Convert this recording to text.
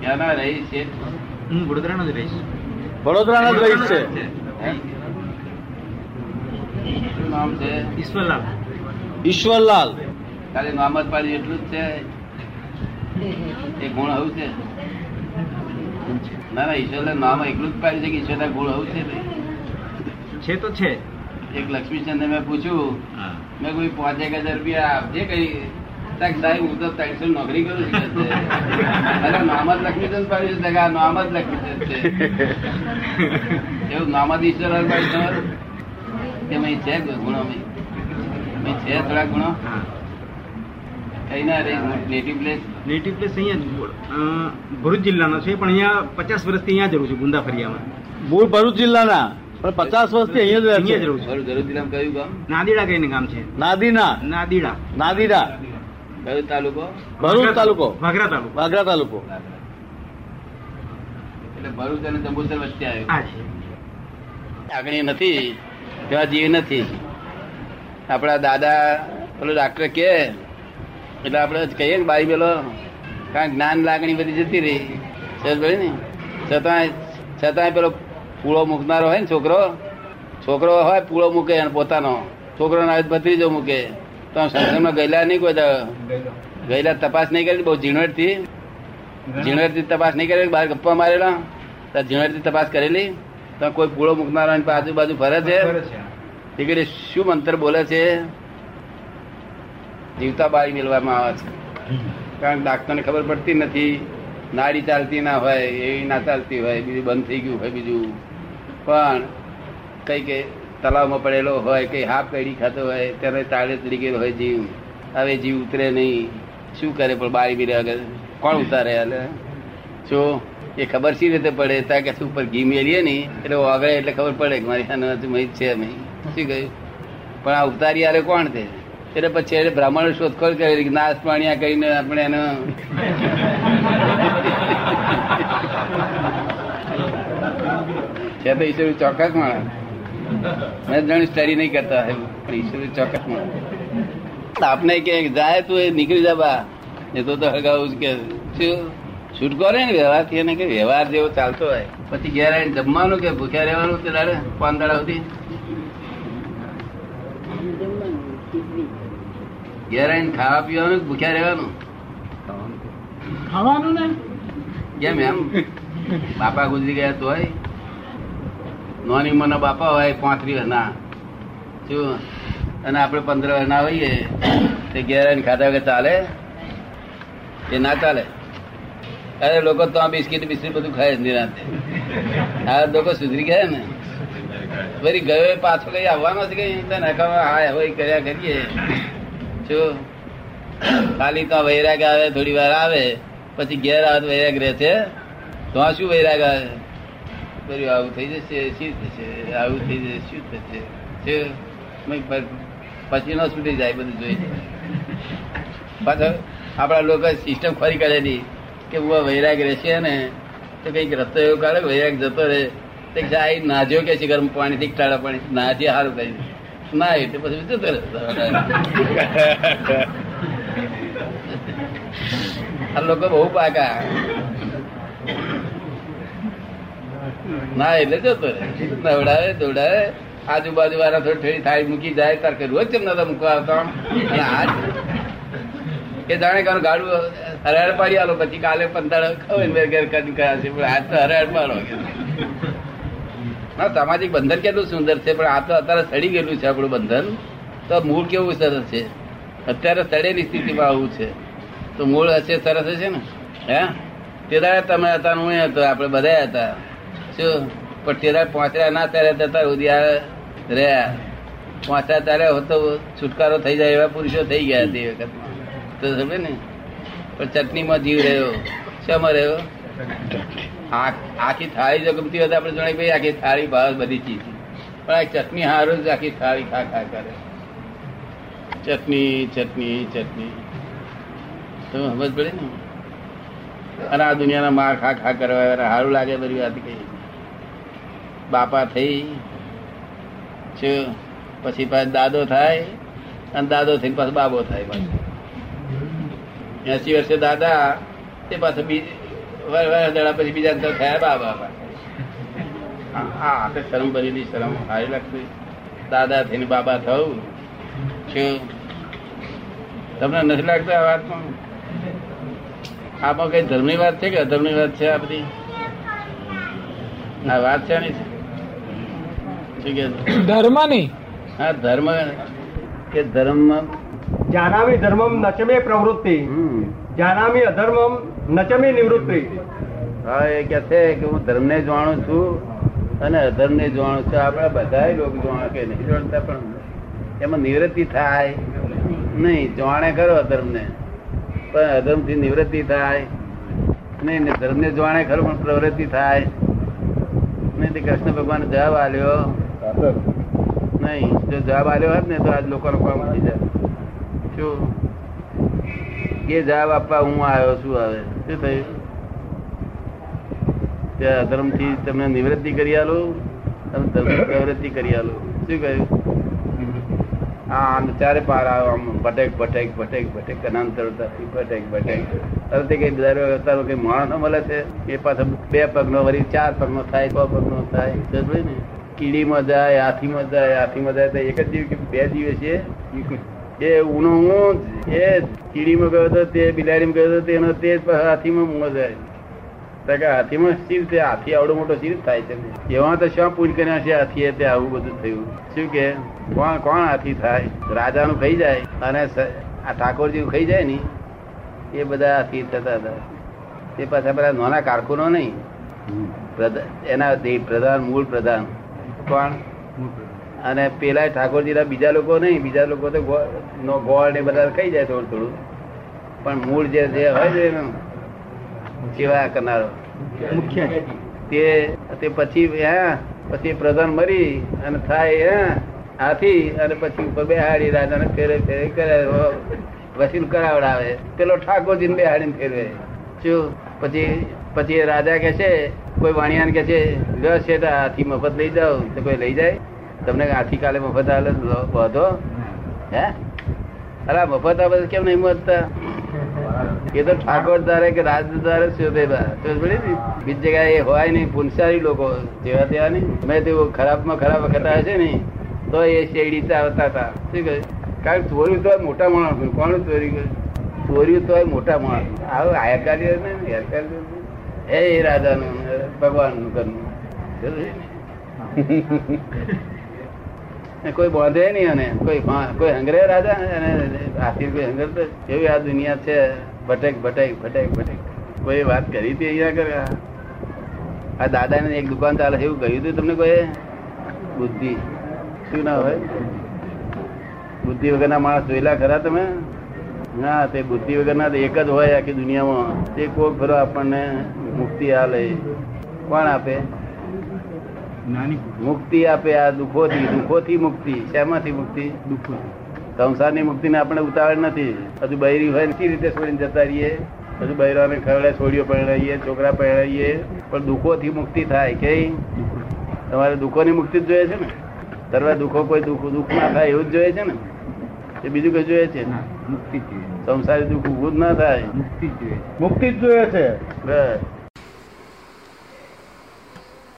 ક્યાંના રહી છે. હું વડોદરાનો જ રહીશ. વડોદરાના જ રહીશ છે. શું નામ છે? ઈશ્વરલાલ. ઈશ્વરલાલ. ખાલી નામ જ પાડી એટલું જ છે? એ ગુણ આવું છે? ના ના ઈશ્વરલાલ નામ એકલું જ પાડ્યું છે કે ઈશ્વર ગુણ આવું છે છે તો છે. એક લક્ષ્મીચંદ મેં પૂછ્યું મેં કોઈ પાંચ એક હજાર રૂપિયા આપજે કઈ ત્રણસો નોકરી કરું છું કે છે. અરે નામ જ લક્ષ્મીચંદ પાડ્યું છે કે નામ જ લક્ષ્મીચંદ છે એવું નામ જ ઈશ્વર પાડ્યું કે મેં છે ગુણો મેં? મેં છે થોડા ગુણો? હા. કઈ ના રે નેટિવ પ્લેસ નેટિવ પ્લેસ અહીંયા ભરૂચ જિલ્લાનો છે પણ અહીંયા પચાસ વર્ષથી અહીંયા જરૂર છે ગુંદા ફરિયામાં. મૂળ ભરૂચ જિલ્લાના? પણ પચાસ વર્ષથી અહીંયા જ રહે છે. નાદીડા કહીને ગામ છે. નાદીના? નાદીડા. નાદીડા. કયો તાલુકો? ભરૂચ તાલુકો. વાગરા તાલુકો. વાગરા તાલુકો. એટલે ભરૂચ અને જંબુસર વચ્ચે આવ્યો. લાગણી નથી. તેવા જીવ નથી. આપણા દાદા પેલો ડાક્ટર કે એટલે આપણે કહીએ ને બાઈ પેલો કારણ જ્ઞાન લાગણી બધી જતી રહી. સમજ ને? છતાંય છતાંય પેલો પૂળો મૂકનારો હોય ને છોકરો છોકરો હોય પૂળો મૂકે અને પોતાનો. છોકરો ના ભત્રીજો મૂકે. તો સંસારમાં ગયેલા નહીં કોઈ ગયેલા. તપાસ નહીં કરી બહુ ઝીણવટથી? ઝીણવટથી તપાસ નહીં કરેલી બહાર ગપ્પા મારેલા? તો ઝીણવટથી તપાસ કરેલી? તો કોઈ પૂળો મૂકનારા આજુબાજુ ફરે છે? ટીકડી શું મંત્ર બોલે છે? જીવતા બાળી મેળવામાં આવે છે. કારણ ડાક્ટરને ખબર પડતી નથી. નાડી ચાલતી ના હોય એવી ના ચાલતી હોય બીજું બંધ થઈ ગયું હોય બીજું. પણ કઈ કે તલાવમાં પડેલો હોય કઈ હાફ કડી ખાતો હોય ત્યારે તાળે ચડી હોય જીવ. હવે જીવ ઉતરે નહીં. શું કરે પણ બારી મેળ્યા વગર કોણ ઉતારે હાલે શું એ ખબર સી રીતે પડે? ત્યાં કે ઉપર ઘી મેરીએ ને, એટલે ઓગળે એટલે ખબર પડે કે મારી સામે હજુ મહી છે નહીં શું કહ્યું? પણ આ ઉતારી આરે કોણ તે? એટલે પછી એટલે બ્રાહ્મણ શોધખોળ કરી કે નાશ પાણી કરીને આપણે એનો છે તો ઈશ્વર ચોક્કસ માણસ. મેં જણ સ્ટડી નહીં કરતા. પણ ઈશ્વર ચોક્કસ આપને કે જાય તું એ નીકળી જા બા. એ તો જ કે શું? છૂટકો રે ને વ્યવહારથી? એને કે વ્યવહાર જેવો ચાલતો હોય. પછી ઘેર આવીને જમવાનું કે ભૂખ્યા રહેવાનું તે તારે પાંચ દાડા સુધી? ઘેર આવીને ખાવા પીવાનું ભૂખ્યા રહેવાનું? ખાવાનું ને? કેમ એમ? બાપા ગુજરી ગયા તો હોય નોની ઉંમરના બાપા હોય પાંત્રી વર્ષના શું? અને આપણે પંદર વર્ષના હોઈએ, તે ઘેર આવીને ખાધા વગર ચાલે? એ ના ચાલે? અરે, લોકો તો આ બિસ્કીટ બિસ્કીટ બધું ખાય નિરાંતે આ લોકો સુધરી ગયા ને. વળી ગયો પાછો કઈ આવવાનો છે કઈ હા, હોય, કર્યા કરીએ. શું? ખાલી તો વૈરાગ આવે, થોડી વાર આવે, પછી ઘેર આવે વૈરાગ રહે છે. તો શું વૈરાગ આવે? કર્યું, આવું થઈ જશે, શું થશે, આવું થઈ જશે, શું થશે? શું? પછી ન છૂટી જાય, બધું જોઈ પાછળ આપણા લોકો સિસ્ટમ ખોરી કાઢેલી કે હું વૈરાગ રહેશે ને, તો કંઈક રસ્તો એવો કાઢે, વૈરાગ જતો રહે. તે આ નાજ્યો કે છે ગરમ પાણી થી ટાળા પાણી નાજે સારું કરી ના, એટલે પછી જતો રહે. આ લોકો બહુ પાકા. ના, એટલે જતો રે નવડાવે દોડાવે આજુબાજુ વાળા થોડી ઠેરી થાય, મૂકી જાય, તાર કે રોજ કેમ નતા મૂકવા આવતા કે જાણે કાનું ગાડું હરાડ પાડી આલો, પછી કાલે પંદર ખબર ને ઘેર કદી કયા છે. પણ આજ તો હરાડ પાડો હા સામાજિક બંધન કેટલું સુંદર છે, પણ આ તો અત્યારે સડી ગયેલું છે આપણું બંધન. તો મૂળ કેવું સરસ છે? અત્યારે સડેલી સ્થિતિમાં આવું છે. તો મૂળ હશે, સરસ હશે ને? હે? તે દાડે તમે હતા ને હું હતો, આપણે બધા હતા. શું? પણ તેરા પહોંચ્યા ના ત્યારે ત્યારે સુધી રહ્યા. પહોંચ્યા ત્યારે તો છુટકારો થઈ જાય એવા પુરુષો થઈ ગયા તે વખતમાં તો સમજે ને? પણ ચટણીમાં જીવ રહ્યો. શેમાં રહ્યો? આ- આખી થાળી જો ગમતી હોય આપણે જણાય ભાઈ આખી થાળી ભાવ બધી ચીજ. પણ આ ચટણી હારું જ આખી થાળી ખા ખા કરે. ચટણી ચટણી ચટણી. તમે સમજ પડે ને? અને આ દુનિયાના માર ખા ખા કરવા સારું હારું લાગે બધી વાત કઈ બાપા થઈ શું? પછી પાછો દાદો થાય, અને દાદો થઈને પાછો બાબો થાય પાછો. એસી વર્ષે દાદા, તે પાછો દડા પછી બીજા તો થયા બાબા હા તે શરમ ભરેલી શરમ સારી લાગતી. દાદા થઈને બાબા થવું. શું? તમને નથી લાગતું આ વાતમાં? આમાં કઈ ધર્મની વાત છે કે અધર્મની વાત છે આ બધી? આ વાત છે? નહીં શું કે ધર્મની? હા ધર્મ કે ધર્મ. જાનામી ધર્મમ નચમે પ્રવૃત્તિ. જાનામી અધર્મમ નચમે નિવૃત્તિ. હા એ કે છે કે હું ધર્મને જાણું છું અને અધર્મને જાણું છું. આપણે બધા લોકો જાણે કે નહીં જાણતા પણ એમાં નિવૃત્તિ થાય. નહીં જાણે ખરો અધર્મને. પણ અધર્મથી નિવૃત્તિ થાય. નહીં ને ધર્મને જાણે ખરો પણ પ્રવૃત્તિ થાય. નહીં તે કૃષ્ણ ભગવાન જવાબ આલ્યો નહીં, જો જવાબ આવ્યો હોત ને તો આજ લોકોનો કામ થઈ જાય? શું? એ જવાબ આપવા હું આવ્યો છું આવે? શું થયું? ત્યાં અધર્મથી તમને નિવૃત્તિ કરી આલો? અને પ્રવૃત્તિ કરી આલો? શું કહ્યું? હા, આમ ચારે પાર આવ્યો આમ ભટેક ભટેક ભટેક ભટેક કનાંતર ભટેક ભટેક. તે કઈ દર અવતારો કઈ માણસ મળે છે? એ પાછો બે પગનો વળી ચાર પગનો થાય, છ પગનો થાય. ને? કીડીમાં જાય, હાથીમાં જાય હાથીમાં જાય, તો એક જ જીવ બે જીવે છે? એ ઉનો હું એ કીડીમાં ગયો હતો તે બિલાડીમાં ગયો હતો તેનો તે જ હાથીમાં મૂળ જાય. તો કે હાથીમાં શી છે, હાથી આવડો મોટો શી થાય છે. એવા તો શું પૂજ કર્યા છે, હાથીએ તે આવું બધું થયું. શું કે? કોણ કોણ હાથી થાય? રાજાનું ખાઈ જાય અને આ ઠાકોરજી ખાઈ જાય ને? એ બધા હાથી થતા હતા. એ પાછા બધા નાના કારકુનો નહીં. એના પ્રધાન, મૂળ પ્રધાન. કોણ અને પેલા ઠાકોરજીના બીજા લોકો નહીં બીજા લોકો તો નો ગોળ ને બધા ખાઈ જાય થોડું થોડું. પણ મૂળ જે જે હોય છે એનું સેવા કરનારો. મુખ્ય તે તે પછી હા પછી પ્રધાન મરી અને થાય હા હાથી અને પછી ઉપર બેહાડી રાજાને ફેરે ફેરે કરે વસીલ કરાવડાવે. પેલો ઠાકોરજીને બેહાડીને ફેરવે. શું? પછી પછી રાજા કે છે કોઈ વાણિયાને કે છે લ્યો છે હાથી મફત લઈ જાઓ. તો કોઈ લઈ જાય? તમને હાથી કાલે મફત તો વધો? હે? અરે મફત આ બધા કેમ નહીં મળતા? એ તો ઠાકોર ધારે કે રાજ ધારે શોધે? બીજી જગ્યાએ હોય નહીં, પુનસારી લોકો જેવા તેવા નહીં. મેં તેઓ ખરાબમાં ખરાબ વખત આવે છે ને, તો એ શેરડી ચાવતા હતા. શું કહ્યું કારણ ચોર્યું તો મોટા માણસ કોણ ચોરી કર્યું ચોર્યું તો મોટા માણસ આવું આયકારી ને હેરકારી એ રાજાનું ભગવાનનું ઘરનું. કોઈ બોંધે નહીં અને કોઈ કોઈ હંગરે રાજા અને આથી કોઈ હંગર એવી આ દુનિયા છે ભટેક ભટેક ભટેક ભટેક. કોઈ વાત કરી હતી અહીંયા કરે આ દાદા એક દુકાન ચાલે એવું કહ્યું હતું તમને કોઈ? બુદ્ધિ. શું ના હોય? બુદ્ધિ વગરના માણસ જોયેલા ખરા તમે? ના તે બુદ્ધિ વગરના એક જ હોય આખી દુનિયામાં. તે કોક ફરો આપણને મુક્તિ આલે કોણ આપે? મુક્તિ આપે આ દુઃખોથી. દુઃખોથી મુક્તિ. શેમાંથી મુક્તિ? દુઃખો સંસારની મુક્તિને આપણે ઉતાવળ નથી. હજુ બૈરી હોય કઈ રીતે છોડીને જતા રહીએ? હજુ બૈરાને ખરડે છોડીઓ પહેરાવીએ છોકરા પહેરાવીએ પણ દુઃખોથી મુક્તિ થાય કે તમારે દુઃખોની મુક્તિ જ જોઈએ છે ને? સર્વ દુઃખો કોઈ દુઃખ દુઃખ ના થાય એવું જ જોઈએ છે ને? એ બીજું કઈ જોઈએ છે? ના મુક્તિ સંસારી દુઃખ ઉભું જ ના થાય. મુક્તિ જ જોઈએ. મુક્તિ જ જોઈએ છે. બસ.